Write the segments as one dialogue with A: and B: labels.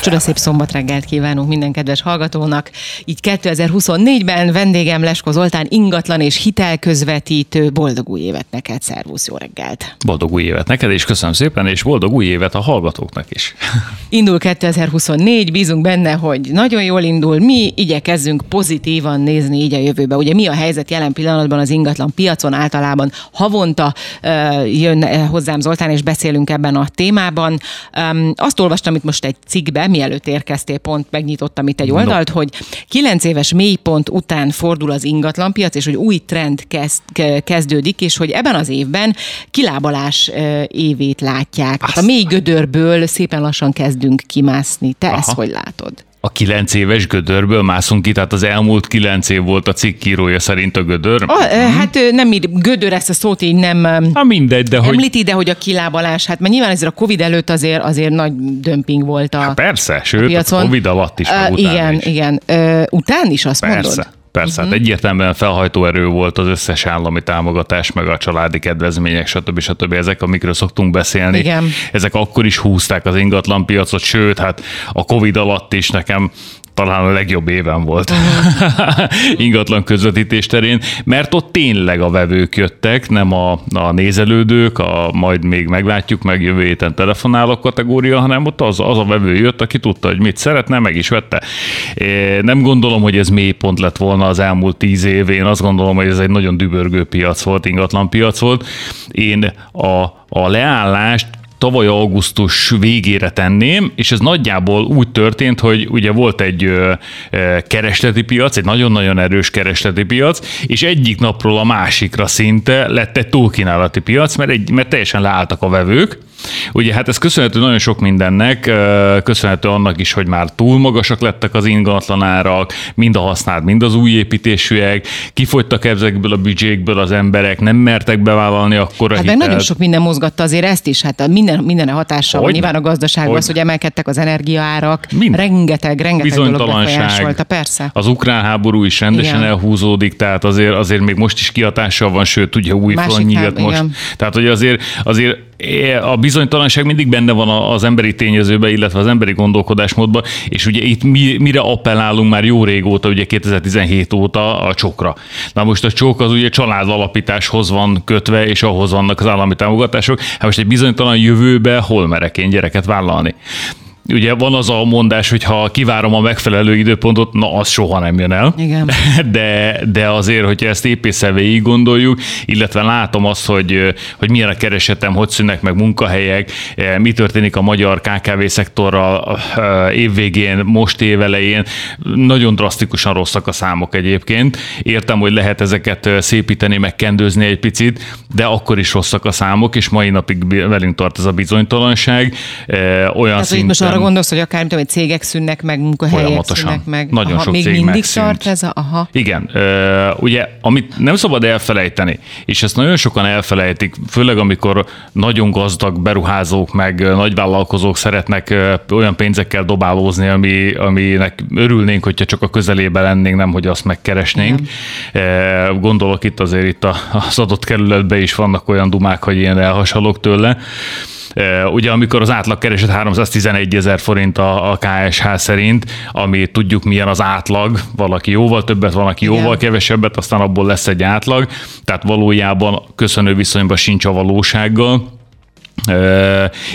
A: Csodaszép szombat reggelt kívánunk minden kedves hallgatónak. Így 2024-ben vendégem Lesko Zoltán ingatlan és hitelközvetítő. Boldog új évet neked, szervusz, jó reggelt!
B: Boldog új évet neked is, köszönöm szépen, és boldog új évet a hallgatóknak is.
A: Indul 2024, bízunk benne, hogy nagyon jól indul. Mi igyekezzünk pozitívan nézni így a jövőbe. Ugye mi a helyzet jelen pillanatban az ingatlan piacon általában havonta jön hozzám Zoltán, és beszélünk ebben a témában. Azt olvastam itt most egy cikkbe, mielőtt érkeztél, pont megnyitottam itt egy oldalt, no. hogy kilenc éves mélypont után fordul az ingatlanpiac, és hogy új trend kezd, kezdődik, és hogy ebben az évben kilábalás évét látják. Hát a mély gödörből szépen lassan kezdünk kimászni. Te Aha. ezt hogy látod?
B: A kilenc éves gödörből mászunk ki, tehát az elmúlt kilenc év volt a cikkírója szerint a gödör.
A: A, hmm. Hát nem ír, gödör ezt a szót így nem
B: ha mindegy, de
A: említi, hogy... de hogy a kilábalás, hát mert nyilván ezért a Covid előtt azért, azért nagy dömping volt a
B: hát Persze, sőt, a, piacon. a Covid alatt is, uh,
A: Igen, is. igen. Uh, után is azt
B: persze.
A: mondod?
B: Persze, uh-huh. hát egyértelműen felhajtó erő volt az összes állami támogatás, meg a családi kedvezmények, stb. stb. Ezek, amikről szoktunk beszélni.
A: Igen.
B: Ezek akkor is húzták az ingatlanpiacot, sőt, hát a Covid alatt is nekem talán a legjobb éven volt ingatlan közvetítés terén, mert ott tényleg a vevők jöttek, nem a, a nézelődők, a majd még meglátjuk, meg jövő héten telefonálok kategória, hanem ott az, az a vevő jött, aki tudta, hogy mit szeretne, meg is vette. Nem gondolom, hogy ez mélypont lett volna az elmúlt tíz év, én azt gondolom, hogy ez egy nagyon dübörgő piac volt, ingatlan piac volt. Én a, a leállást tavaly augusztus végére tenném, és ez nagyjából úgy történt, hogy ugye volt egy keresleti piac, egy nagyon-nagyon erős keresleti piac, és egyik napról a másikra szinte lett egy túlkínálati piac, mert, egy, mert teljesen leálltak a vevők, Ugye hát ez köszönhető nagyon sok mindennek, köszönhető annak is, hogy már túl magasak lettek az ingatlanárak, mind a használt, mind az új építésűek, kifogytak ezekből a büdzsékből az emberek, nem mertek bevállalni akkor a
A: Hát
B: hitelt.
A: nagyon sok minden mozgatta azért ezt is, hát minden, minden a hatással hogy nyilván a gazdaságban, az, hogy emelkedtek az energiaárak, mind. rengeteg, rengeteg dolog persze.
B: Az ukrán háború is rendesen igen. elhúzódik, tehát azért, azért még most is kihatással van, sőt, ugye új front nyílt most. Igen. Tehát, hogy azért, azért a bizonytalanság mindig benne van az emberi tényezőbe, illetve az emberi gondolkodásmódban, és ugye itt mi, mire appellálunk már jó régóta, ugye 2017 óta a csokra. Na most a csok az ugye család alapításhoz van kötve, és ahhoz vannak az állami támogatások. Hát most egy bizonytalan jövőbe hol merek én gyereket vállalni? Ugye van az a mondás, hogy ha kivárom a megfelelő időpontot, na az soha nem jön el.
A: Igen.
B: De, de azért, hogyha ezt épészel végig gondoljuk, illetve látom azt, hogy, hogy milyen a keresetem, hogy szűnnek meg munkahelyek, eh, mi történik a magyar KKV szektorral eh, évvégén, most évelején, nagyon drasztikusan rosszak a számok egyébként. Értem, hogy lehet ezeket eh, szépíteni, megkendőzni egy picit, de akkor is rosszak a számok, és mai napig velünk tart ez a bizonytalanság. Olyan
A: Tehát, szinten gondolsz, hogy akár tudom, hogy cégek szűnnek meg, munkahelyek szűnnek meg.
B: Nagyon aha, sok
A: még
B: cég
A: mindig
B: megszűnt.
A: tart ez a... Aha.
B: Igen. Ugye, amit nem szabad elfelejteni, és ezt nagyon sokan elfelejtik, főleg amikor nagyon gazdag beruházók, meg nagyvállalkozók szeretnek olyan pénzekkel dobálózni, ami, aminek örülnénk, hogyha csak a közelében lennénk, nem, hogy azt megkeresnénk. Igen. Gondolok itt azért itt az adott kerületben is vannak olyan dumák, hogy ilyen elhasalok tőle. Ugye amikor az átlag kereset 311 ezer forint a, a KSH szerint, ami tudjuk milyen az átlag, valaki jóval többet, valaki jóval Igen. kevesebbet, aztán abból lesz egy átlag, tehát valójában köszönő viszonyban sincs a valósággal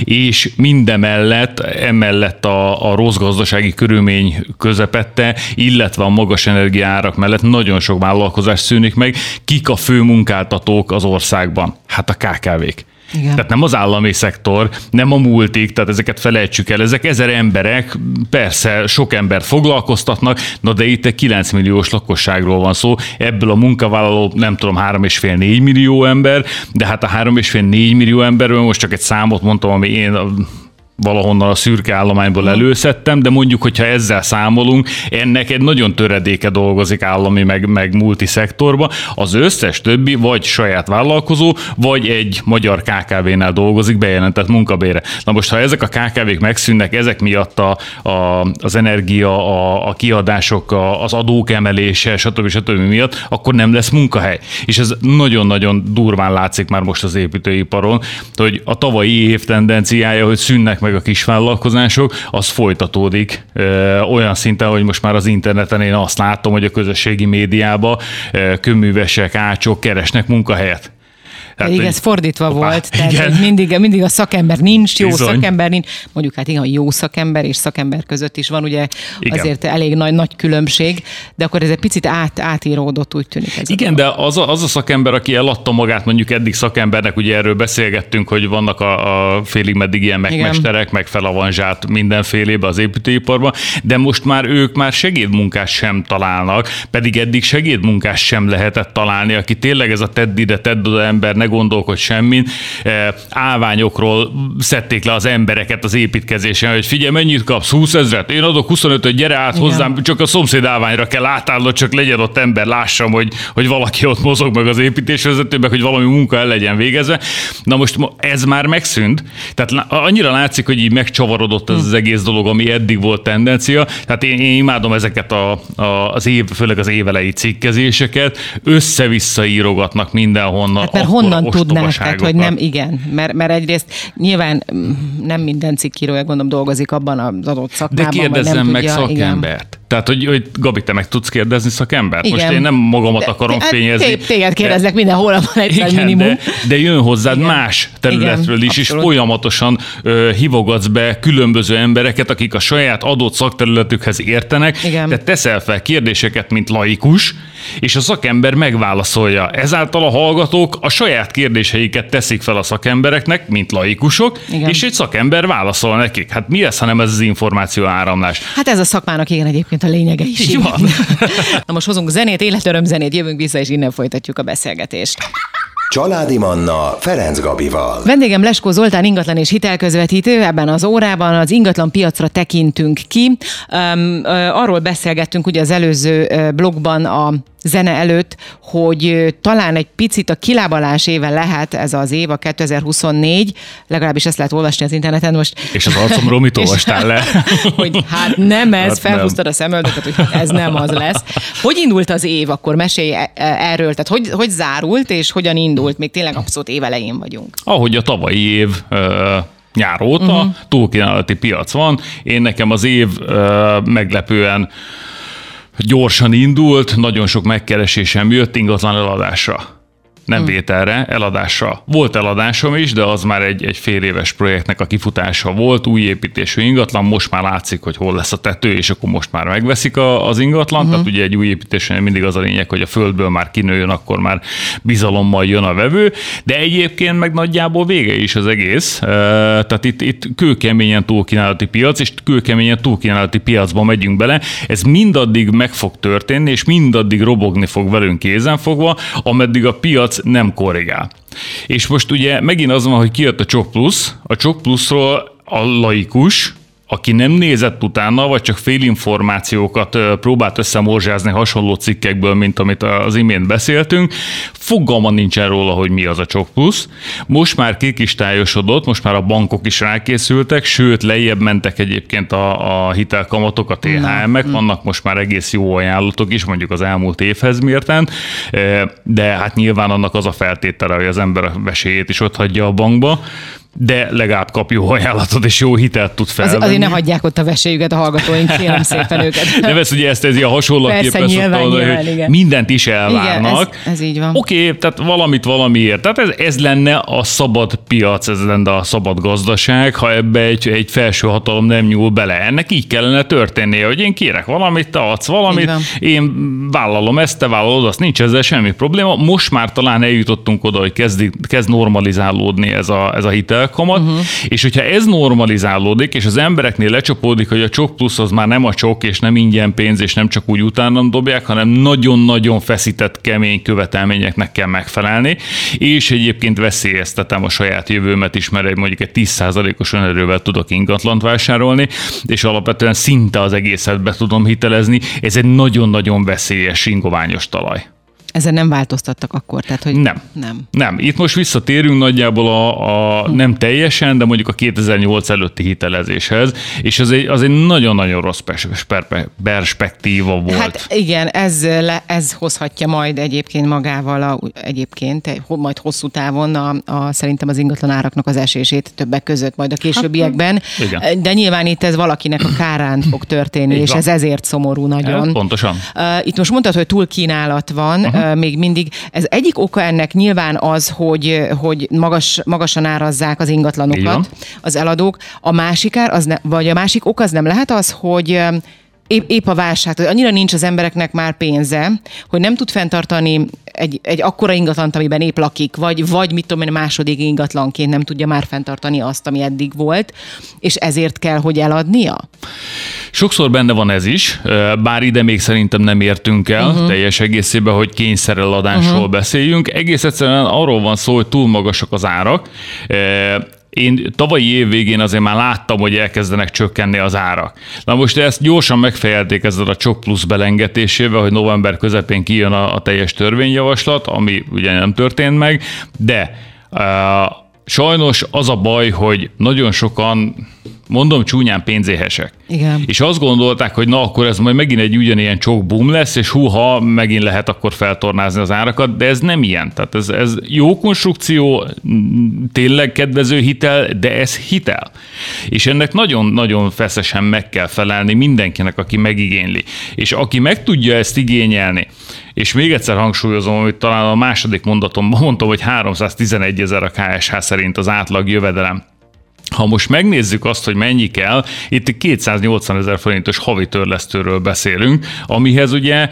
B: és mindemellett, emellett a, a rossz gazdasági körülmény közepette, illetve a magas energiárak mellett nagyon sok vállalkozás szűnik meg. Kik a fő munkáltatók az országban? Hát a KKV-k. Igen. Tehát nem az állami szektor, nem a multik, tehát ezeket felejtsük el. Ezek ezer emberek, persze sok embert foglalkoztatnak, na de itt egy 9 milliós lakosságról van szó. Ebből a munkavállaló nem tudom, 3,5-4 millió ember, de hát a 3,5-4 millió emberről most csak egy számot mondtam, ami én valahonnan a szürke állományból előszedtem, de mondjuk, hogyha ezzel számolunk, ennek egy nagyon töredéke dolgozik állami meg, meg multiszektorba, az összes többi vagy saját vállalkozó, vagy egy magyar KKV-nál dolgozik bejelentett munkabére. Na most, ha ezek a KKV-k megszűnnek, ezek miatt a, a, az energia, a, a kiadások, a, az adók emelése, stb. stb. miatt, akkor nem lesz munkahely. És ez nagyon-nagyon durván látszik már most az építőiparon, hogy a tavalyi év tendenciája, hogy szűnnek meg a kisvállalkozások, az folytatódik ö, olyan szinten, hogy most már az interneten én azt látom, hogy a közösségi médiában köművesek, ácsok keresnek munkahelyet.
A: Tehát, Pedig ez fordítva opá, volt, tehát igen. mindig, mindig a szakember nincs, jó Bizony. szakember nincs. Mondjuk hát igen, jó szakember és szakember között is van ugye igen. azért elég nagy, nagy különbség, de akkor ez egy picit át, átíródott, úgy tűnik. Ez
B: igen, de az a, az a szakember, aki eladta magát mondjuk eddig szakembernek, ugye erről beszélgettünk, hogy vannak a, a félig meddig ilyen megmesterek, meg felavanzsát mindenfélébe az építőiparban, de most már ők már segédmunkás sem találnak, pedig eddig segédmunkás sem lehetett találni, aki tényleg ez a tedd ide, tedd oda ember, ne gondolkodj semmin. E, állványokról szedték le az embereket az építkezésen, hogy figyelj, mennyit kapsz? 20 ezret? Én adok 25 gyere át Igen. hozzám, csak a szomszéd állványra kell átállnod, csak legyen ott ember, lássam, hogy, hogy valaki ott mozog meg az építésvezetőben, hogy valami munka el legyen végezve. Na most ez már megszűnt. Tehát annyira látszik, hogy így megcsavarodott ez az egész dolog, ami eddig volt tendencia. Tehát én, én imádom ezeket a, a, az év, főleg az évelei cikkezéseket, össze-vissza írogatnak mindenhonnan. Hát
A: mert honnan honnan tudnák, tehát hogy nem, igen, mert, mert egyrészt nyilván mm, nem minden cikkírója gondolom dolgozik abban az adott szakmában.
B: De kérdezzem meg tudja, szakembert. Igen. Tehát, hogy, hogy Gabi, te meg tudsz kérdezni szakembert? Igen. Most én nem magamat akarom de, fényezni.
A: Téged kérdezlek de, mindenhol, van egy igen, minimum.
B: De, de jön hozzád igen. más területről igen, is, abszolút. és folyamatosan ö, hívogatsz be különböző embereket, akik a saját adott szakterületükhez értenek. Igen. Te teszel fel kérdéseket, mint laikus, és a szakember megválaszolja. Ezáltal a hallgatók a saját kérdéseiket teszik fel a szakembereknek, mint laikusok, igen. és egy szakember válaszol nekik. Hát mi ez, hanem ez az információ áramlás?
A: Hát ez a szakmának igen egyébként a lényege is. Így van. Na most hozunk zenét, életöröm zenét, jövünk vissza, és innen folytatjuk a beszélgetést.
C: Családi Manna Ferenc Gabival.
A: Vendégem Leskó Zoltán ingatlan és hitelközvetítő. Ebben az órában az ingatlan piacra tekintünk ki. Um, arról beszélgettünk ugye az előző blogban a zene előtt, hogy talán egy picit a kilábalás éve lehet ez az év, a 2024, legalábbis ezt lehet olvasni az interneten most.
B: És az arcomról mit olvastál le?
A: hogy hát nem ez, hát felhúztad a szemöldöket, hogy ez nem az lesz. Hogy indult az év, akkor mesélj e- e- erről, tehát hogy, hogy zárult, és hogyan indult, még tényleg abszolút évelején vagyunk.
B: Ahogy a tavalyi év nyár óta uh-huh. túlkínálati piac van. Én nekem az év meglepően gyorsan indult, nagyon sok megkeresésem jött ingatlan eladásra nem hmm. vételre, eladásra. Volt eladásom is, de az már egy, egy fél éves projektnek a kifutása volt, új építésű ingatlan, most már látszik, hogy hol lesz a tető, és akkor most már megveszik a, az ingatlan. Hmm. Tehát ugye egy új építésnél mindig az a lényeg, hogy a földből már kinőjön, akkor már bizalommal jön a vevő, de egyébként meg nagyjából vége is az egész. Tehát itt, itt kőkeményen túlkínálati piac, és kőkeményen túlkínálati piacba megyünk bele. Ez mindaddig meg fog történni, és mindaddig robogni fog velünk kézenfogva, ameddig a piac nem korrigál. És most ugye megint az van, hogy kijött a Csok Plus, a Csok Plusról a laikus, aki nem nézett utána, vagy csak félinformációkat próbált összemorzsázni hasonló cikkekből, mint amit az imént beszéltünk, fogalma nincsen róla, hogy mi az a csok plusz. Most már kikistályosodott, most már a bankok is rákészültek, sőt, lejjebb mentek egyébként a, a hitelkamatok, a THM-ek, vannak most már egész jó ajánlatok is, mondjuk az elmúlt évhez mérten, de hát nyilván annak az a feltétele, hogy az ember a vesélyét is ott hagyja a bankba de legalább kap jó ajánlatot és jó hitelt tud felvenni. Az,
A: azért ne hagyják ott a vesélyüket a hallgatóink, kérem szépen őket.
B: De vesz, ugye ezt ez ilyen hasonlóképpen nyilván, nyilván, hogy mindent is elvárnak. Igen,
A: ez, ez így van.
B: Oké, okay, tehát valamit valamiért. Tehát ez, ez lenne a szabad piac, ez lenne a szabad gazdaság, ha ebbe egy, egy felső hatalom nem nyúl bele. Ennek így kellene történnie, hogy én kérek valamit, te adsz valamit, én vállalom ezt, te vállalod azt, nincs ezzel semmi probléma. Most már talán eljutottunk oda, hogy kezd, kezd normalizálódni ez a, ez a hitel hitelkamat, uh-huh. és hogyha ez normalizálódik, és az embereknél lecsapódik, hogy a csok plusz az már nem a csok, és nem ingyen pénz, és nem csak úgy utánam dobják, hanem nagyon-nagyon feszített, kemény követelményeknek kell megfelelni, és egyébként veszélyeztetem a saját jövőmet is, mert mondjuk egy 10%-os önerővel tudok ingatlant vásárolni, és alapvetően szinte az egészet be tudom hitelezni. Ez egy nagyon-nagyon veszélyes, ingoványos talaj.
A: Ezen nem változtattak akkor? Tehát, hogy
B: nem. nem. Nem. Itt most visszatérünk nagyjából a, a nem teljesen, de mondjuk a 2008 előtti hitelezéshez, és az egy, az egy nagyon-nagyon rossz perspektíva volt.
A: Hát igen, ez, le, ez hozhatja majd egyébként magával a, egyébként majd hosszú távon a, a, szerintem az ingatlan áraknak az esését többek között majd a későbbiekben. Hát, igen. De nyilván itt ez valakinek a kárán fog történni, és ez ezért szomorú nagyon.
B: Ez pontosan.
A: Itt most mondtad, hogy túl kínálat van, uh-huh még mindig. Ez egyik oka ennek nyilván az, hogy, hogy magas, magasan árazzák az ingatlanokat az eladók. A másik ár, az ne, vagy a másik ok az nem lehet az, hogy épp, épp a válság, hogy annyira nincs az embereknek már pénze, hogy nem tud fenntartani egy, egy akkora ingatlant, amiben épp lakik, vagy, vagy mit tudom én, második ingatlanként nem tudja már fenntartani azt, ami eddig volt, és ezért kell, hogy eladnia?
B: Sokszor benne van ez is, bár ide még szerintem nem értünk el uh-huh. teljes egészében, hogy kényszereladásról uh-huh. beszéljünk. Egész egyszerűen arról van szó, hogy túl magasak az árak. Én tavalyi év végén azért már láttam, hogy elkezdenek csökkenni az árak. Na most ezt gyorsan megfejelték ezzel a Csok Plusz belengetésével, hogy november közepén kijön a, a teljes törvényjavaslat, ami ugye nem történt meg, de uh, sajnos az a baj, hogy nagyon sokan mondom csúnyán pénzéhesek.
A: Igen.
B: És azt gondolták, hogy na akkor ez majd megint egy ugyanilyen csok boom lesz, és húha, megint lehet akkor feltornázni az árakat, de ez nem ilyen. Tehát ez, ez jó konstrukció, tényleg kedvező hitel, de ez hitel. És ennek nagyon-nagyon feszesen meg kell felelni mindenkinek, aki megigényli. És aki meg tudja ezt igényelni, és még egyszer hangsúlyozom, hogy talán a második mondatomban mondtam, hogy 311 ezer a KSH szerint az átlag jövedelem ha most megnézzük azt, hogy mennyi kell, itt 280 ezer forintos havi törlesztőről beszélünk, amihez ugye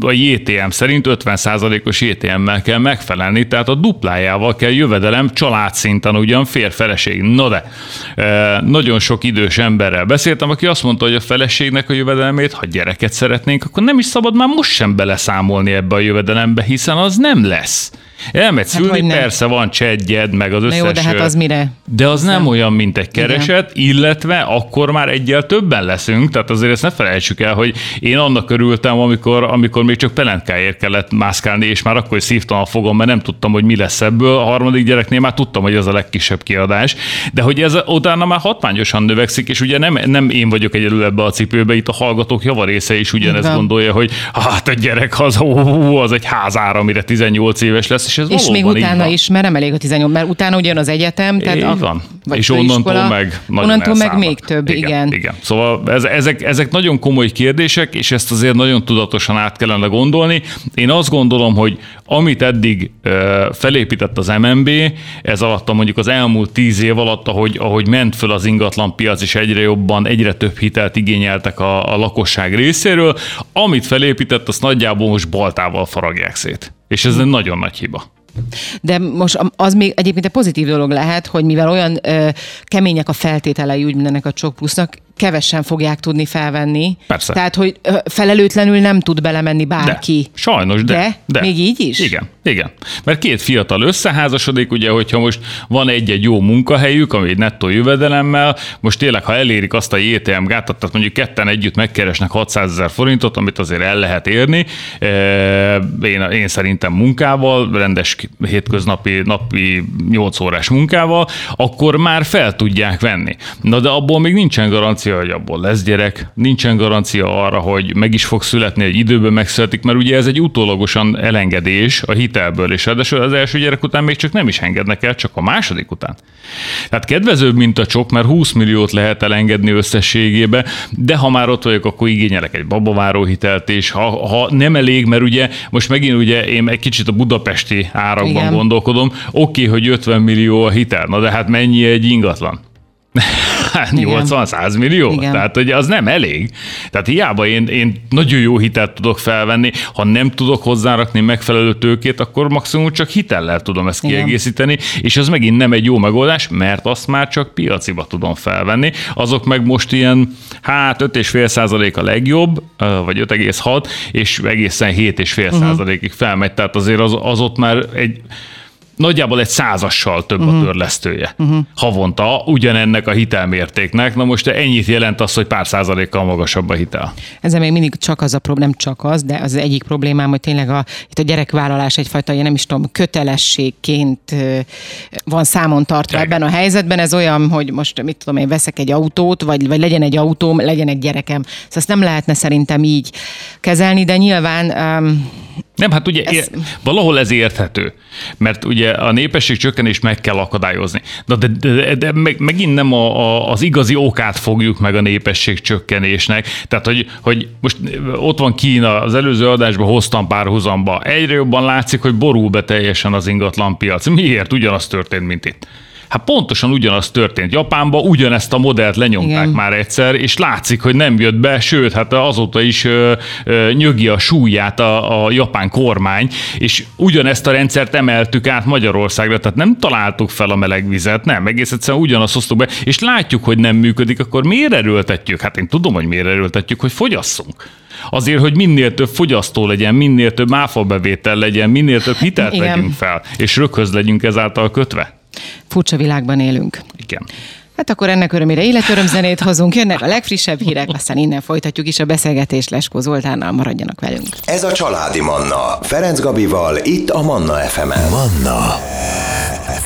B: a JTM szerint 50%-os JTM-mel kell megfelelni, tehát a duplájával kell jövedelem családszinten ugyan fér-feleség. No de, e, nagyon sok idős emberrel beszéltem, aki azt mondta, hogy a feleségnek a jövedelmét, ha gyereket szeretnénk, akkor nem is szabad már most sem beleszámolni ebbe a jövedelembe, hiszen az nem lesz. Elmegy hát szülni, persze van csedjed, meg az összes...
A: jó, de hát az mire?
B: De az nem olyan, mint egy kereset, Igen. illetve akkor már egyel többen leszünk, tehát azért ezt ne felejtsük el, hogy én annak örültem, amikor, amikor még csak pelentkáért kellett mászkálni, és már akkor is szívtam a fogom, mert nem tudtam, hogy mi lesz ebből. A harmadik gyereknél már tudtam, hogy ez a legkisebb kiadás, de hogy ez utána már hatványosan növekszik, és ugye nem, nem én vagyok egyedül ebbe a cipőbe, itt a hallgatók javarésze is ugyanezt gondolja, hogy hát a gyerek az, ó, az egy házára, amire 18 éves lesz, és ez
A: És még utána is, mert nem elég a 18, mert utána ugyan az egyetem, tehát a,
B: van. Vagy és onnantól iskola, meg
A: Onnantól meg még több, igen. Igen.
B: igen. Szóval ez, ezek, ezek nagyon komoly kérdések, és ezt azért nagyon tudatosan át kellene gondolni. Én azt gondolom, hogy amit eddig felépített az MNB, ez alatt mondjuk az elmúlt tíz év alatt, ahogy, ahogy ment föl az ingatlan piac, és egyre jobban, egyre több hitelt igényeltek a, a lakosság részéről, amit felépített, azt nagyjából most baltával faragják szét. És ez egy nagyon nagy hiba.
A: De most az még egyébként egy pozitív dolog lehet, hogy mivel olyan ö, kemények a feltételei úgy mindennek a csok plusznak, kevesen fogják tudni felvenni.
B: Persze.
A: Tehát, hogy felelőtlenül nem tud belemenni bárki.
B: De, sajnos, de,
A: de. De? Még így is?
B: Igen, igen. Mert két fiatal összeházasodik, ugye, hogyha most van egy-egy jó munkahelyük, ami egy nettó jövedelemmel, most tényleg, ha elérik azt a JTM gátat, tehát mondjuk ketten együtt megkeresnek 600 ezer forintot, amit azért el lehet érni, én, én szerintem munkával, rendes hétköznapi napi 8 órás munkával, akkor már fel tudják venni. Na de abból még nincsen garancia, garancia, hogy abból lesz gyerek, nincsen garancia arra, hogy meg is fog születni, egy időben megszületik, mert ugye ez egy utólagosan elengedés a hitelből, és ráadásul az első gyerek után még csak nem is engednek el, csak a második után. Tehát kedvezőbb, mint a csok, mert 20 milliót lehet elengedni összességébe, de ha már ott vagyok, akkor igényelek egy babaváró hitelt, és ha, ha nem elég, mert ugye most megint ugye én egy kicsit a budapesti árakban Igen. gondolkodom, oké, okay, hogy 50 millió a hitel, na de hát mennyi egy ingatlan? 80-100 millió. Igen. Tehát hogy az nem elég. Tehát hiába én, én nagyon jó hitelt tudok felvenni, ha nem tudok hozzárakni megfelelő tőkét, akkor maximum csak hitellel tudom ezt Igen. kiegészíteni, és ez megint nem egy jó megoldás, mert azt már csak piaciba tudom felvenni. Azok meg most ilyen, hát 5,5% a legjobb, vagy 5,6, és egészen 7,5 uh-huh. százalékig felmegy, tehát azért az, az ott már egy nagyjából egy százassal több uh-huh. a mhm. törlesztője uh-huh. havonta ugyanennek a hitelmértéknek. Na most ennyit jelent az, hogy pár százalékkal magasabb a hitel.
A: Ezzel még mindig csak az a problém, nem csak az, de az egyik problémám, hogy tényleg a, itt a gyerekvállalás egyfajta, én nem is tudom, kötelességként van számon tartva Igen. ebben a helyzetben. Ez olyan, hogy most mit tudom én, veszek egy autót, vagy, vagy legyen egy autóm, legyen egy gyerekem. Szóval ezt nem lehetne szerintem így kezelni, de nyilván um,
B: nem, hát ugye ez... valahol ez érthető, mert ugye a népesség csökkenést meg kell akadályozni. De, de, de, de meg, megint nem a, a, az igazi okát fogjuk meg a népesség csökkenésnek. Tehát, hogy, hogy most ott van Kína, az előző adásban hoztam párhuzamba. Egyre jobban látszik, hogy borul be teljesen az ingatlanpiac. Miért? Ugyanaz történt, mint itt. Hát pontosan ugyanaz történt Japánban, ugyanezt a modellt lenyomták Igen. már egyszer, és látszik, hogy nem jött be, sőt, hát azóta is ö, ö, nyögi a súlyát a, a japán kormány, és ugyanezt a rendszert emeltük át Magyarországra, tehát nem találtuk fel a meleg vizet, nem, egész egyszerűen ugyanazt hoztuk be, és látjuk, hogy nem működik, akkor miért erőltetjük? Hát én tudom, hogy miért erőltetjük, hogy fogyasszunk. Azért, hogy minél több fogyasztó legyen, minél több áfa bevétel legyen, minél több hitelt Igen. vegyünk fel, és röghöz legyünk ezáltal kötve.
A: Furcsa világban élünk.
B: Igen.
A: Hát akkor ennek örömére életörömzenét hozunk, jönnek a legfrissebb hírek, aztán innen folytatjuk is a beszélgetést Leskó Zoltánnal, maradjanak velünk.
C: Ez a Családi Manna, Ferenc Gabival, itt a Manna FM-en. Manna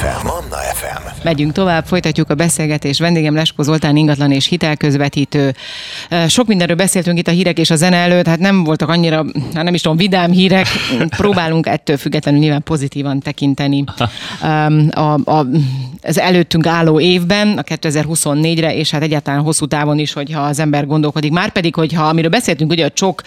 C: FM. Manna
A: FM. Megyünk tovább, folytatjuk a beszélgetést. Vendégem Leskó Zoltán ingatlan és hitelközvetítő. Sok mindenről beszéltünk itt a hírek és a zene előtt, hát nem voltak annyira, hát nem is tudom, vidám hírek. Próbálunk ettől függetlenül nyilván pozitívan tekinteni a, a, az előttünk álló évben, a 2024-re, és hát egyáltalán hosszú távon is, hogyha az ember gondolkodik. Már pedig, hogyha amiről beszéltünk, ugye a csok,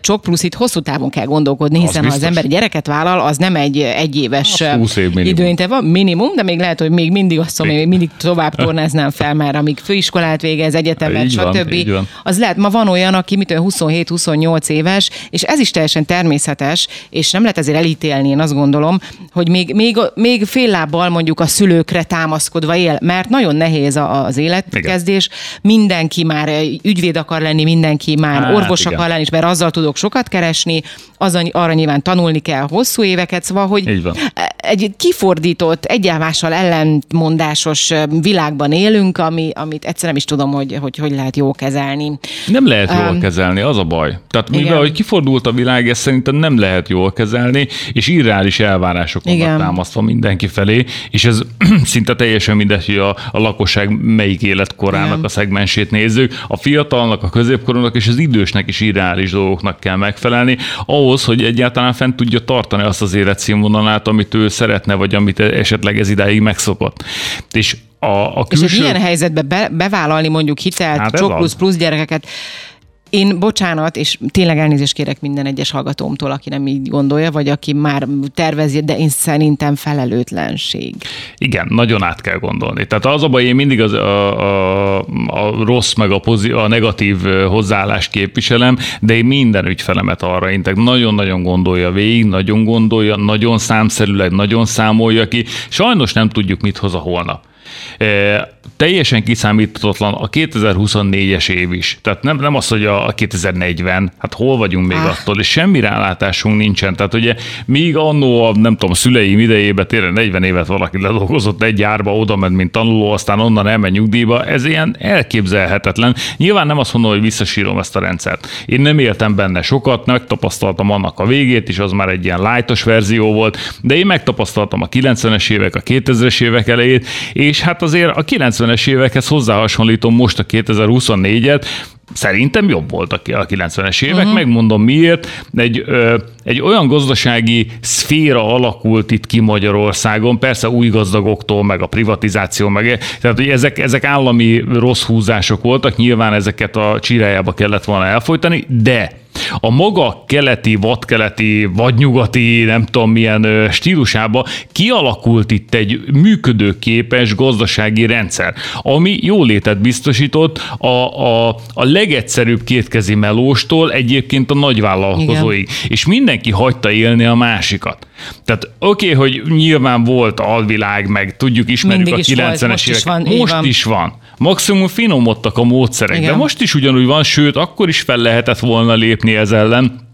A: csok plusz itt hosszú távon kell gondolkodni, hiszen az ha az ember gyereket vállal, az nem egy egyéves
B: év
A: időintervall, minimum, de még lehet, hogy még mindig azt mondom, még mindig tovább tornáznám fel, mert amíg főiskolát végez, egyetemet, stb. Van, az lehet, ma van olyan, aki mit 27-28 éves, és ez is teljesen természetes, és nem lehet ezért elítélni, én azt gondolom, hogy még, még, még fél lábbal mondjuk a szülőkre támaszkodva él, mert nagyon nehéz az életkezdés. Igen. Mindenki már ügyvéd akar lenni, mindenki már hát, orvos igen. akar lenni, mert azzal tudok sokat keresni, az, arra nyilván tanulni kell hosszú éveket, szóval, hogy egy kifordított, egyálmással ellentmondásos világban élünk, ami, amit egyszer nem is tudom, hogy, hogy hogy lehet jól kezelni.
B: Nem lehet jól um, kezelni, az a baj. Tehát mivel, igen. hogy kifordult a világ, ezt szerintem nem lehet jól kezelni, és irreális elvárások vannak támasztva mindenki felé, és ez szinte teljesen mindegy, hogy a, a lakosság melyik életkorának igen. a szegmensét nézzük. A fiatalnak, a középkorúnak és az idősnek is irreális dolgoknak kell megfelelni, ahhoz, hogy egyáltalán fent tudja tartani azt az életszínvonalát, amit ő szeretne, vagy amit esetleg ez idáig megszokott. És a, a külső...
A: És egy ilyen helyzetbe be, bevállalni mondjuk hitelt, hát csok plusz plusz gyerekeket, én bocsánat, és tényleg elnézést kérek minden egyes hallgatómtól, aki nem így gondolja, vagy aki már tervezi, de én szerintem felelőtlenség.
B: Igen, nagyon át kell gondolni. Tehát az a baj, én mindig az, a, a, a rossz, meg a, pozit, a negatív hozzáállást képviselem, de én minden ügyfelemet arra intek. Nagyon-nagyon gondolja végig, nagyon gondolja, nagyon számszerűleg, nagyon számolja ki. Sajnos nem tudjuk, mit hoz a holnap teljesen kiszámíthatatlan a 2024-es év is. Tehát nem, nem az, hogy a 2040, hát hol vagyunk még ah. attól, és semmi rálátásunk nincsen. Tehát ugye míg annó a, nem tudom, szüleim idejében tényleg 40 évet valaki ledolgozott egy járba, oda ment, mint tanuló, aztán onnan elmegy nyugdíjba, ez ilyen elképzelhetetlen. Nyilván nem azt mondom, hogy visszasírom ezt a rendszert. Én nem éltem benne sokat, megtapasztaltam annak a végét is, az már egy ilyen lájtos verzió volt, de én megtapasztaltam a 90-es évek, a 2000-es évek elejét, és hát azért a 90-es évekhez hozzáhasonlítom most a 2024-et, Szerintem jobb volt a 90-es évek, uh-huh. megmondom miért. Egy, ö, egy olyan gazdasági szféra alakult itt ki Magyarországon, persze új gazdagoktól, meg a privatizáció, meg tehát hogy ezek, ezek állami rossz húzások voltak, nyilván ezeket a csirájába kellett volna elfolytani, de a maga keleti, vadkeleti, vadnyugati, nem tudom milyen stílusába kialakult itt egy működőképes gazdasági rendszer, ami jólétet biztosított a, a, a legegyszerűbb kétkezi melóstól egyébként a nagyvállalkozóig. Igen. És mindenki hagyta élni a másikat. Tehát oké, okay, hogy nyilván volt alvilág, meg tudjuk, ismerjük Mindig a 90-es évek. Most, is van, most is van. Maximum finomodtak a módszerek, Igen. de most is ugyanúgy van, sőt, akkor is fel lehetett volna lépni ez ellen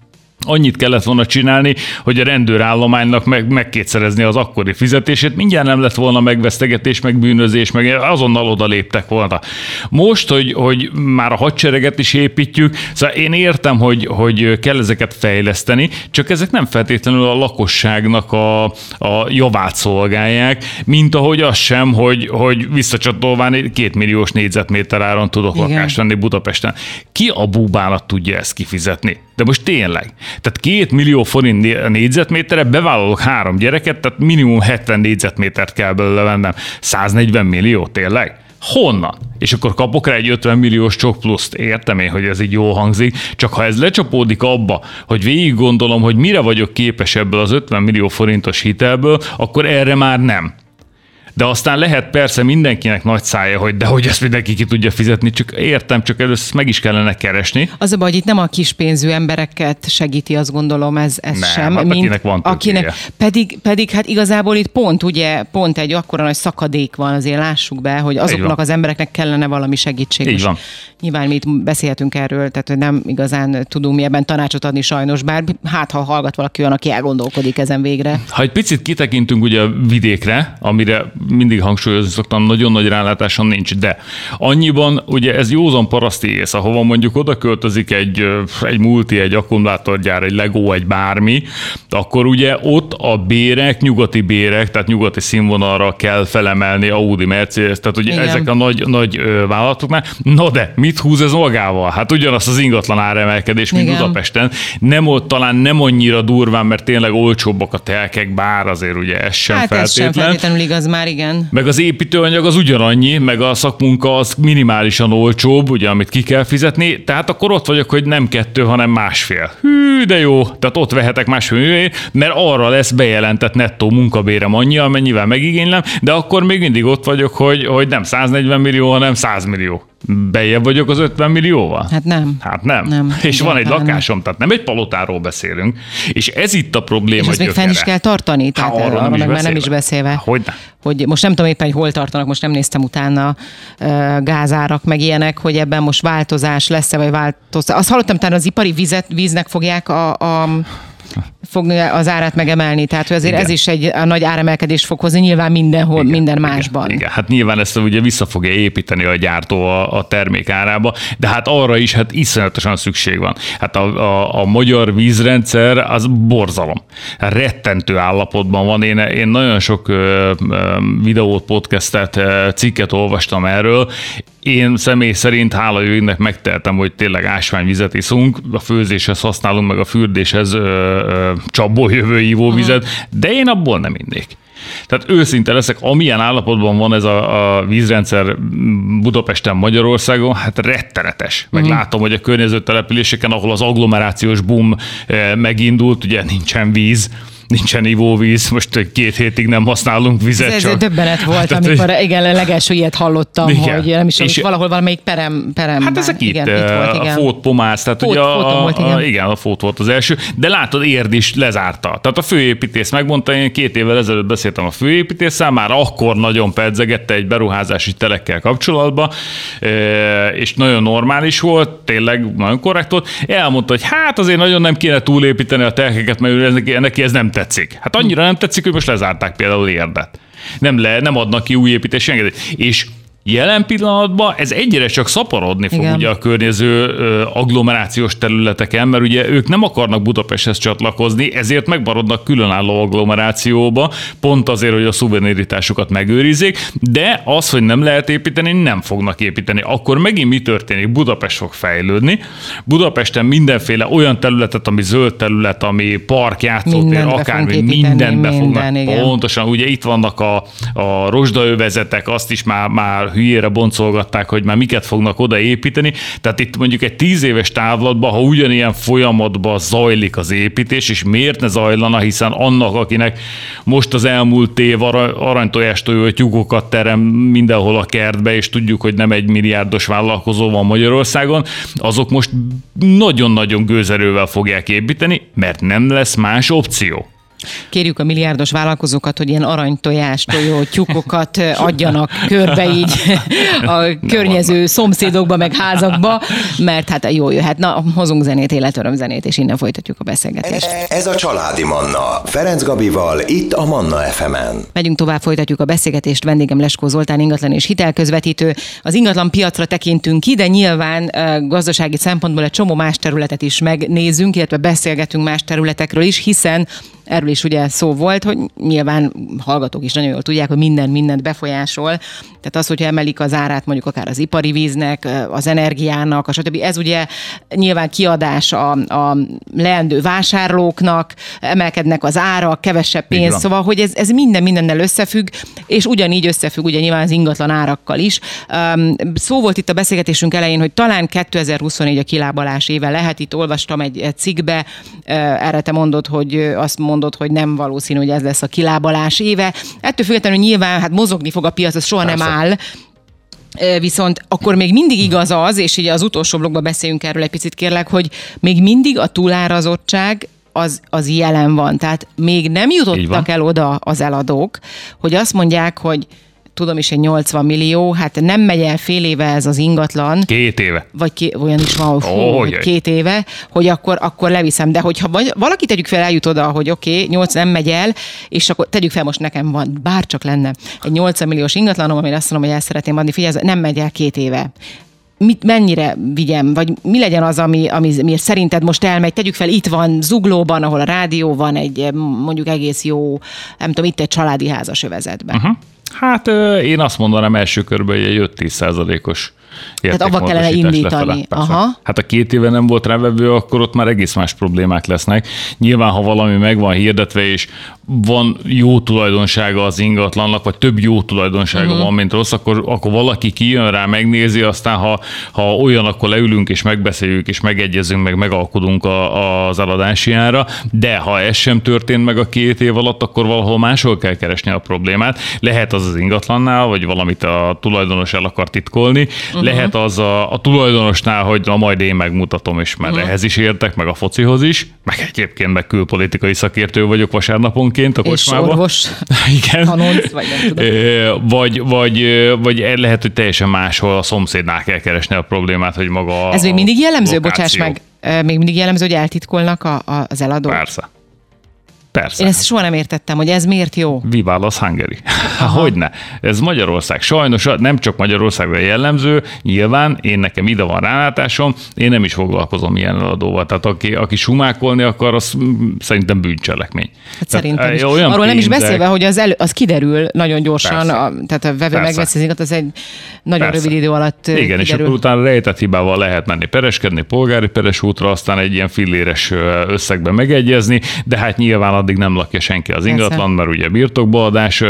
B: annyit kellett volna csinálni, hogy a rendőrállománynak meg, megkétszerezni az akkori fizetését, mindjárt nem lett volna megvesztegetés, meg bűnözés, meg azonnal oda léptek volna. Most, hogy, hogy már a hadsereget is építjük, szóval én értem, hogy, hogy kell ezeket fejleszteni, csak ezek nem feltétlenül a lakosságnak a, a javát szolgálják, mint ahogy az sem, hogy, hogy visszacsatolván két milliós négyzetméter áron tudok Igen. lakást venni Budapesten. Ki a búbának tudja ezt kifizetni? De most tényleg. Tehát két millió forint négyzetméterre bevállalok három gyereket, tehát minimum 70 négyzetmétert kell belőle vennem. 140 millió tényleg? Honnan? És akkor kapok rá egy 50 milliós csok pluszt. Értem én, hogy ez így jól hangzik, csak ha ez lecsapódik abba, hogy végig gondolom, hogy mire vagyok képes ebből az 50 millió forintos hitelből, akkor erre már nem de aztán lehet persze mindenkinek nagy szája, hogy de hogy ezt mindenki ki tudja fizetni, csak értem, csak először meg is kellene keresni.
A: Az a baj, hogy itt nem a kispénzű embereket segíti, azt gondolom, ez, ez nem, sem.
B: Hát mint akinek van akinek,
A: pedig, pedig hát igazából itt pont, ugye, pont egy akkora nagy szakadék van, azért lássuk be, hogy azoknak az embereknek kellene valami segítség.
B: Így van.
A: Nyilván mi itt beszélhetünk erről, tehát hogy nem igazán tudunk mi ebben tanácsot adni sajnos, bár hát ha hallgat valaki olyan, aki elgondolkodik ezen végre.
B: Ha egy picit kitekintünk ugye a vidékre, amire mindig hangsúlyozni szoktam, nagyon nagy rálátáson nincs, de annyiban ugye ez józan paraszti ész, ahova mondjuk oda költözik egy, egy multi, egy akkumulátorgyár, egy Lego, egy bármi, akkor ugye ott a bérek, nyugati bérek, tehát nyugati színvonalra kell felemelni Audi, Mercedes, tehát ugye Igen. ezek a nagy, nagy vállalatoknál. Na de, mit húz ez magával? Hát ugyanazt az ingatlan áremelkedés, mint Igen. Budapesten. Nem ott talán nem annyira durván, mert tényleg olcsóbbak a telkek, bár azért ugye ez sem hát feltétlen. Ez sem
A: feltétlenül igaz már, igen.
B: Meg az építőanyag az ugyanannyi, meg a szakmunka az minimálisan olcsóbb, ugye, amit ki kell fizetni, tehát akkor ott vagyok, hogy nem kettő, hanem másfél. Hű, de jó, tehát ott vehetek másfél, mert arra lesz bejelentett nettó munkabérem annyi, amennyivel megigénylem, de akkor még mindig ott vagyok, hogy, hogy nem 140 millió, hanem 100 millió. Bejebb vagyok az 50 millióval?
A: Hát nem.
B: Hát nem. nem és van egy lakásom, nem. tehát nem egy palotáról beszélünk. És ez itt a probléma. És
A: ezt még fenn is kell tartani? Tehát Há, arról, arról meg már nem is beszélve.
B: Hogy ne?
A: Hogy most nem tudom éppen, hogy hol tartanak, most nem néztem utána gázárak, meg ilyenek, hogy ebben most változás lesz-e, vagy változás. Azt hallottam, tehát az ipari vizet, víznek fogják a, a fogja az árát megemelni, tehát hogy azért igen. ez is egy a nagy áremelkedést fog hozni nyilván mindenhol, igen, minden másban.
B: Igen, igen, hát nyilván ezt ugye vissza fogja építeni a gyártó a, a termék árába, de hát arra is hát iszonyatosan szükség van. Hát a, a, a magyar vízrendszer az borzalom. Rettentő állapotban van. Én, én nagyon sok ö, ö, videót, podcastet, cikket olvastam erről, én személy szerint, hála jöjjönnek, megtehetem, hogy tényleg ásványvizet iszunk, a főzéshez használunk, meg a fürdéshez ö, ö, csapból jövő ivóvizet, de én abból nem innék. Tehát őszinte leszek, amilyen állapotban van ez a, a vízrendszer Budapesten, Magyarországon, hát rettenetes. Meg uh-huh. látom, hogy a környező településeken, ahol az agglomerációs boom megindult, ugye nincsen víz, nincsen ivóvíz, most két hétig nem használunk vizet. Ez,
A: ez csak. döbbenet volt, hát, amikor igen, legelső ilyet hallottam, igen. hogy nem is és valahol valamelyik perem, perem
B: Hát ezek igen, itt volt, igen. a Fót Pomász, tehát Fót, ugye a, volt, igen. A, igen, a Fót volt az első, de látod, Érd is lezárta. Tehát a főépítész megmondta, én két évvel ezelőtt beszéltem a főépítésszel, már akkor nagyon pedzegette egy beruházási telekkel kapcsolatban, és nagyon normális volt, tényleg nagyon korrekt volt. Elmondta, hogy hát azért nagyon nem kéne túlépíteni a telkeket, mert neki ez nem tetszik. Hát annyira nem tetszik, hogy most lezárták például érdet. Nem, le, nem adnak ki új építési engedélyt. És Jelen pillanatban ez egyre csak szaporodni fog Igen. ugye a környező agglomerációs területeken, mert ugye ők nem akarnak Budapesthez csatlakozni, ezért megmaradnak különálló agglomerációba, pont azért, hogy a szuverenitásukat megőrizzék, de az, hogy nem lehet építeni, nem fognak építeni. Akkor megint mi történik? Budapest fog fejlődni. Budapesten mindenféle olyan területet, ami zöld terület, ami park, játszótér, akármi, mindent be fognak. Minden, pontosan, ugye itt vannak a, a rozsdaövezetek, azt is már, már hülyére boncolgatták, hogy már miket fognak odaépíteni. Tehát itt mondjuk egy tíz éves távlatban, ha ugyanilyen folyamatban zajlik az építés, és miért ne zajlana, hiszen annak, akinek most az elmúlt év aranytojástól tyúkokat terem mindenhol a kertbe, és tudjuk, hogy nem egy milliárdos vállalkozó van Magyarországon, azok most nagyon-nagyon gőzerővel fogják építeni, mert nem lesz más opció.
A: Kérjük a milliárdos vállalkozókat, hogy ilyen aranytojás, tojó, tyúkokat adjanak körbe így a környező szomszédokba, meg házakba, mert hát jó jöhet. Na, hozunk zenét, életöröm zenét, és innen folytatjuk a beszélgetést.
C: Ez a Családi Manna. Ferenc Gabival, itt a Manna FM-en.
A: Megyünk tovább, folytatjuk a beszélgetést. Vendégem Leskó Zoltán, ingatlan és hitelközvetítő. Az ingatlan piacra tekintünk ki, de nyilván gazdasági szempontból egy csomó más területet is megnézünk, illetve beszélgetünk más területekről is, hiszen erről is ugye szó volt, hogy nyilván hallgatók is nagyon jól tudják, hogy minden mindent befolyásol. Tehát az, hogyha emelik az árát mondjuk akár az ipari víznek, az energiának, a stb. Ez ugye nyilván kiadás a, a leendő vásárlóknak, emelkednek az árak, kevesebb pénz, szóval, hogy ez, ez minden mindennel összefügg, és ugyanígy összefügg ugye nyilván az ingatlan árakkal is. Szó volt itt a beszélgetésünk elején, hogy talán 2024 a kilábalás éve lehet, itt olvastam egy cikkbe, erre te mondod, hogy azt mondod, mondod, hogy nem valószínű, hogy ez lesz a kilábalás éve. Ettől függetlenül nyilván hát mozogni fog a piac, az soha Persze. nem áll. Viszont akkor még mindig igaz az, és ugye az utolsó blogban beszéljünk erről egy picit kérlek, hogy még mindig a túlárazottság az, az jelen van. Tehát még nem jutottak el oda az eladók, hogy azt mondják, hogy tudom is, egy 80 millió, hát nem megy el fél éve ez az ingatlan.
B: Két éve.
A: Vagy ké, olyan is van, hú, oh, hogy két éve, hogy akkor, akkor leviszem. De hogyha valaki tegyük fel, eljut oda, hogy oké, okay, 8 nem megy el, és akkor tegyük fel, most nekem van, bárcsak lenne egy 80 milliós ingatlanom, amire azt mondom, hogy el szeretném adni, figyelj, nem megy el két éve mit, mennyire vigyem, vagy mi legyen az, ami, ami, ami szerinted most elmegy. Tegyük fel, itt van Zuglóban, ahol a rádió van egy mondjuk egész jó, nem tudom, itt egy családi házas övezetben. Uh-huh.
B: Hát én azt mondanám első körben, hogy egy 5-10 százalékos
A: tehát abba kellene indítani. Aha.
B: Hát a két éve nem volt rávevő, akkor ott már egész más problémák lesznek. Nyilván, ha valami meg van hirdetve, és van jó tulajdonsága az ingatlannak, vagy több jó tulajdonsága uh-huh. van, mint rossz, akkor, akkor valaki kijön rá, megnézi, aztán ha, ha olyan, akkor leülünk és megbeszéljük, és megegyezünk, meg megalkodunk a, az eladási ára, de ha ez sem történt meg a két év alatt, akkor valahol máshol kell keresni a problémát. Lehet az az ingatlannál, vagy valamit a tulajdonos el akar titkolni, uh-huh. Lehet az a, a tulajdonosnál, hogy na majd én megmutatom, és mert uh-huh. ehhez is értek, meg a focihoz is, meg egyébként meg külpolitikai szakértő vagyok vasárnaponként, a kocsmában.
A: És orvos,
B: Igen.
A: Tanonc, vagy nem
B: tudom. Vagy, vagy, vagy lehet, hogy teljesen máshol a szomszédnál kell keresni a problémát, hogy maga
A: Ez még mindig jellemző, bocsáss meg, még mindig jellemző, hogy eltitkolnak a, a, az eladók?
B: Persze. Persze.
A: Én ezt soha nem értettem, hogy ez miért jó.
B: Viválasz Hungary. Hogyne. Ez Magyarország. Sajnos nem csak Magyarországra jellemző, nyilván én nekem ide van rálátásom, én nem is foglalkozom ilyen eladóval. Tehát aki, aki sumákolni akar, az szerintem bűncselekmény.
A: Hát tehát, szerintem is. Olyan Arról nem is beszélve, hogy az, elő, az kiderül nagyon gyorsan, a, tehát a vevő megveszi az az egy nagyon Persze. rövid idő alatt
B: Igen,
A: kiderül.
B: és akkor utána rejtett hibával lehet menni pereskedni, polgári peres útra, aztán egy ilyen filléres összegbe megegyezni, de hát nyilván addig nem lakja senki az ingatlan, mert ugye birtokbaadás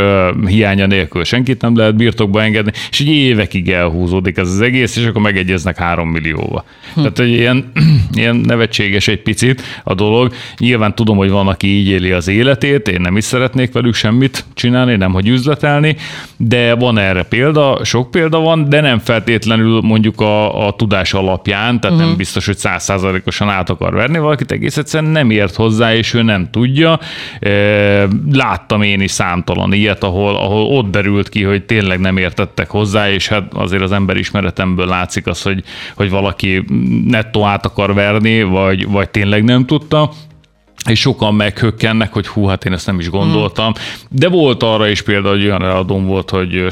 B: hiánya nélkül senkit nem lehet birtokba engedni, és így évekig elhúzódik ez az egész, és akkor megegyeznek három millióba. Hm. Tehát, hogy ilyen, ilyen nevetséges egy picit a dolog. Nyilván tudom, hogy van, aki így éli az életét, én nem is szeretnék velük semmit csinálni, nem hogy üzletelni, de van erre példa, sok példa van, de nem feltétlenül mondjuk a, a tudás alapján, tehát uh-huh. nem hm. biztos, hogy százszázalékosan át akar verni valakit, egész egyszerűen nem ért hozzá, és ő nem tudja, Láttam én is számtalan ilyet, ahol, ahol ott derült ki, hogy tényleg nem értettek hozzá, és hát azért az ember ismeretemből látszik az, hogy, hogy valaki nettó át akar verni, vagy, vagy tényleg nem tudta és sokan meghökkennek, hogy hú, hát én ezt nem is gondoltam. De volt arra is például, hogy olyan eladóm volt, hogy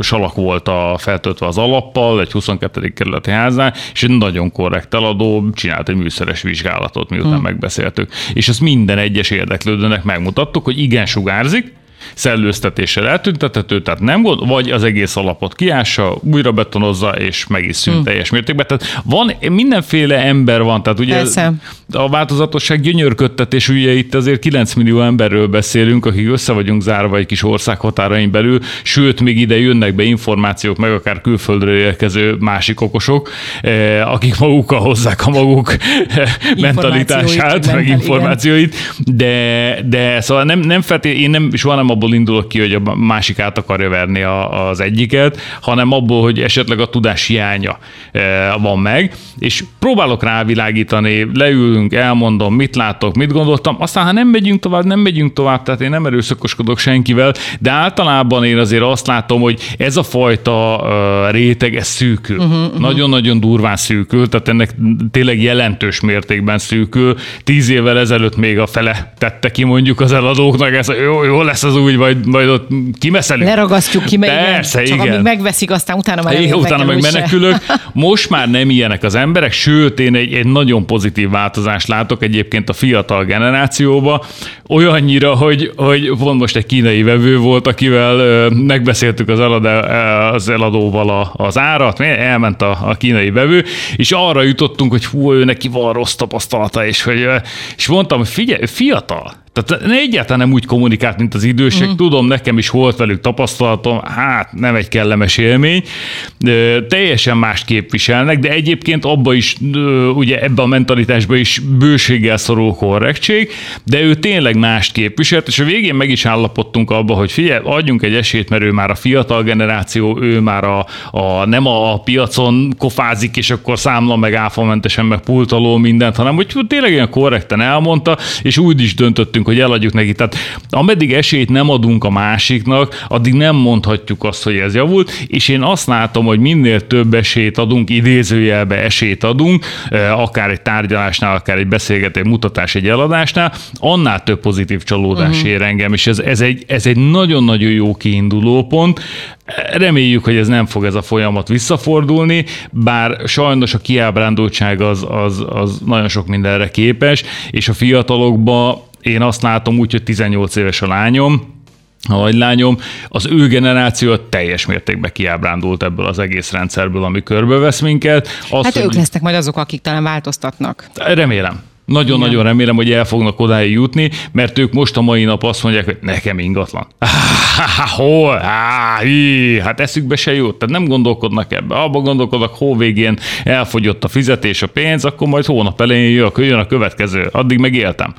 B: salak volt a feltöltve az alappal, egy 22. kerületi házán, és egy nagyon korrekt eladó csinált egy műszeres vizsgálatot, miután hmm. megbeszéltük. És ezt minden egyes érdeklődőnek megmutattuk, hogy igen, sugárzik, szellőztetéssel eltüntethető, tehát nem gond, vagy az egész alapot kiássa, újra betonozza, és meg is szűnt hmm. teljes mértékben. Tehát van, mindenféle ember van, tehát ugye Persze. a változatosság gyönyörködtetés, ugye itt azért 9 millió emberről beszélünk, akik össze vagyunk zárva egy kis ország határain belül, sőt, még ide jönnek be információk, meg akár külföldről érkező másik okosok, eh, akik magukkal hozzák a maguk mentalitását, meg információit, de, de szóval nem, nem feltétlenül, én nem, soha nem abból indulok ki, hogy a másik át akarja verni a, az egyiket, hanem abból, hogy esetleg a tudás hiánya eh, van meg, és próbálok rávilágítani, leülünk, elmondom, mit látok, mit gondoltam, aztán ha nem megyünk tovább, nem megyünk tovább, tehát én nem erőszakoskodok senkivel, de általában én azért azt látom, hogy ez a fajta uh, réteg, ez szűkül. Uh-huh, uh-huh. Nagyon-nagyon durván szűkül, tehát ennek tényleg jelentős mértékben szűkül. Tíz évvel ezelőtt még a fele tette ki mondjuk az eladóknak, ez jó, jó lesz az úgy, majd, majd ott kimeszelünk.
A: Leragasztjuk ki,
B: mert Persze,
A: igen. Csak
B: igen.
A: amíg megveszik, aztán utána már
B: nem Utána meg menekülök. Most már nem ilyenek az emberek, sőt, én egy, egy nagyon pozitív változást látok egyébként a fiatal generációba, olyannyira, hogy, hogy pont most egy kínai vevő volt, akivel megbeszéltük az, eladó, az eladóval az árat, elment a, a kínai vevő, és arra jutottunk, hogy hú, ő neki van rossz tapasztalata, és, hogy, és mondtam, figyelj, fiatal, tehát egyáltalán nem úgy kommunikált, mint az idősek. Mm. Tudom, nekem is volt velük tapasztalatom, hát nem egy kellemes élmény. Teljesen más képviselnek, de egyébként abba is, ugye ebbe a mentalitásba is bőséggel szorul korrektség, de ő tényleg mást képviselt, és a végén meg is állapodtunk abba, hogy figyelj, adjunk egy esélyt, mert ő már a fiatal generáció, ő már a, a nem a, a piacon kofázik, és akkor számla meg áfamentesen, meg pultaló mindent, hanem hogy tényleg ilyen korrekten elmondta, és úgy is döntöttünk döntünk, hogy eladjuk neki. Tehát ameddig esélyt nem adunk a másiknak, addig nem mondhatjuk azt, hogy ez javult, és én azt látom, hogy minél több esélyt adunk, idézőjelbe esélyt adunk, eh, akár egy tárgyalásnál, akár egy beszélgetés, mutatás, egy eladásnál, annál több pozitív csalódás uh-huh. ér engem, és ez, ez, egy, ez egy nagyon-nagyon jó kiinduló pont. Reméljük, hogy ez nem fog ez a folyamat visszafordulni, bár sajnos a kiábrándultság az, az, az nagyon sok mindenre képes, és a fiatalokban én azt látom úgy, hogy 18 éves a lányom, a nagylányom, az ő generáció teljes mértékben kiábrándult ebből az egész rendszerből, ami körbevesz minket.
A: Azt, hát ők lesznek majd azok, akik talán változtatnak.
B: Remélem. Nagyon-nagyon remélem, hogy el fognak odáig jutni, mert ők most a mai nap azt mondják, hogy nekem ingatlan. Hol? Hát eszükbe se jut. Tehát nem gondolkodnak ebbe. Abban gondolkodnak, hó végén elfogyott a fizetés, a pénz, akkor majd hónap elején jön a következő. Addig megéltem.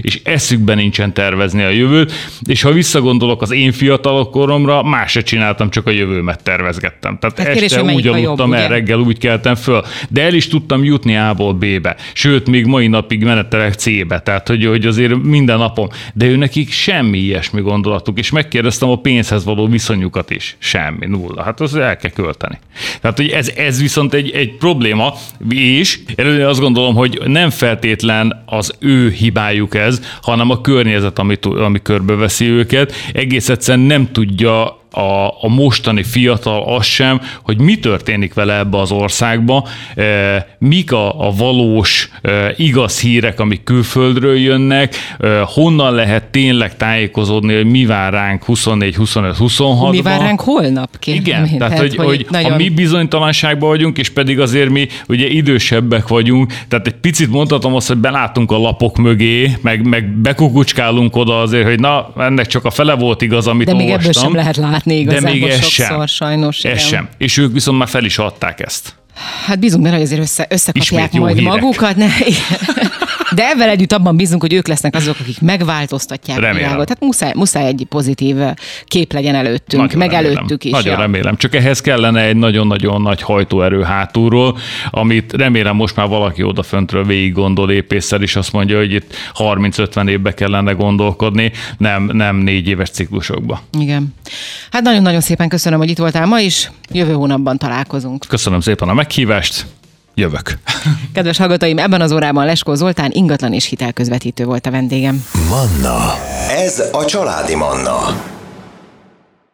B: És eszükben nincsen tervezni a jövőt, és ha visszagondolok az én fiatalok koromra, más se csináltam, csak a jövőmet tervezgettem. Tehát, Tehát este úgy aludtam el, reggel úgy keltem föl. De el is tudtam jutni A-ból B-be. Sőt, még mai nap napig menetelek C-be, tehát hogy, hogy azért minden napom. De ő nekik semmi ilyesmi gondolatuk, és megkérdeztem a pénzhez való viszonyukat is. Semmi, nulla. Hát az el kell költeni. Tehát, hogy ez, ez viszont egy, egy probléma, és előre azt gondolom, hogy nem feltétlen az ő hibájuk ez, hanem a környezet, ami, ami körbeveszi őket. Egész egyszerűen nem tudja a, a mostani fiatal az sem, hogy mi történik vele ebbe az országba, e, mik a, a valós, e, igaz hírek, amik külföldről jönnek, e, honnan lehet tényleg tájékozódni, hogy mi vár ránk 24, 25, 26
A: Mi vár ránk holnap?
B: Kérem Igen, tehát, tehát hogy, hogy, hogy nagyon... ha mi bizonytalanságban vagyunk, és pedig azért mi ugye idősebbek vagyunk, tehát egy picit mondhatom azt, hogy belátunk a lapok mögé, meg, meg bekukucskálunk oda azért, hogy na, ennek csak a fele volt igaz, amit
A: De
B: még
A: olvastam. ebből sem lehet látni látni igazából
B: De még ez
A: sokszor,
B: sem.
A: sajnos.
B: Ez igen. sem. És ők viszont már fel is adták ezt.
A: Hát bízunk benne, hogy azért össze, összekapják majd hírek. magukat. Ne, De ebben együtt abban bízunk, hogy ők lesznek azok, akik megváltoztatják Remélem. a világot. Tehát muszáj, muszáj egy pozitív kép legyen előttünk, nagyon meg remélem. előttük is.
B: Nagyon
A: ja.
B: remélem. Csak ehhez kellene egy nagyon-nagyon nagy hajtóerő hátulról, amit remélem most már valaki odaföntről végig gondol épésszel, és azt mondja, hogy itt 30-50 évbe kellene gondolkodni, nem, nem négy éves ciklusokba.
A: Igen. Hát nagyon-nagyon szépen köszönöm, hogy itt voltál ma is. Jövő hónapban találkozunk.
B: Köszönöm szépen a meghívást jövök.
A: Kedves hallgatóim, ebben az órában Leskó Zoltán ingatlan és hitelközvetítő volt a vendégem.
C: Manna. Ez a családi Manna.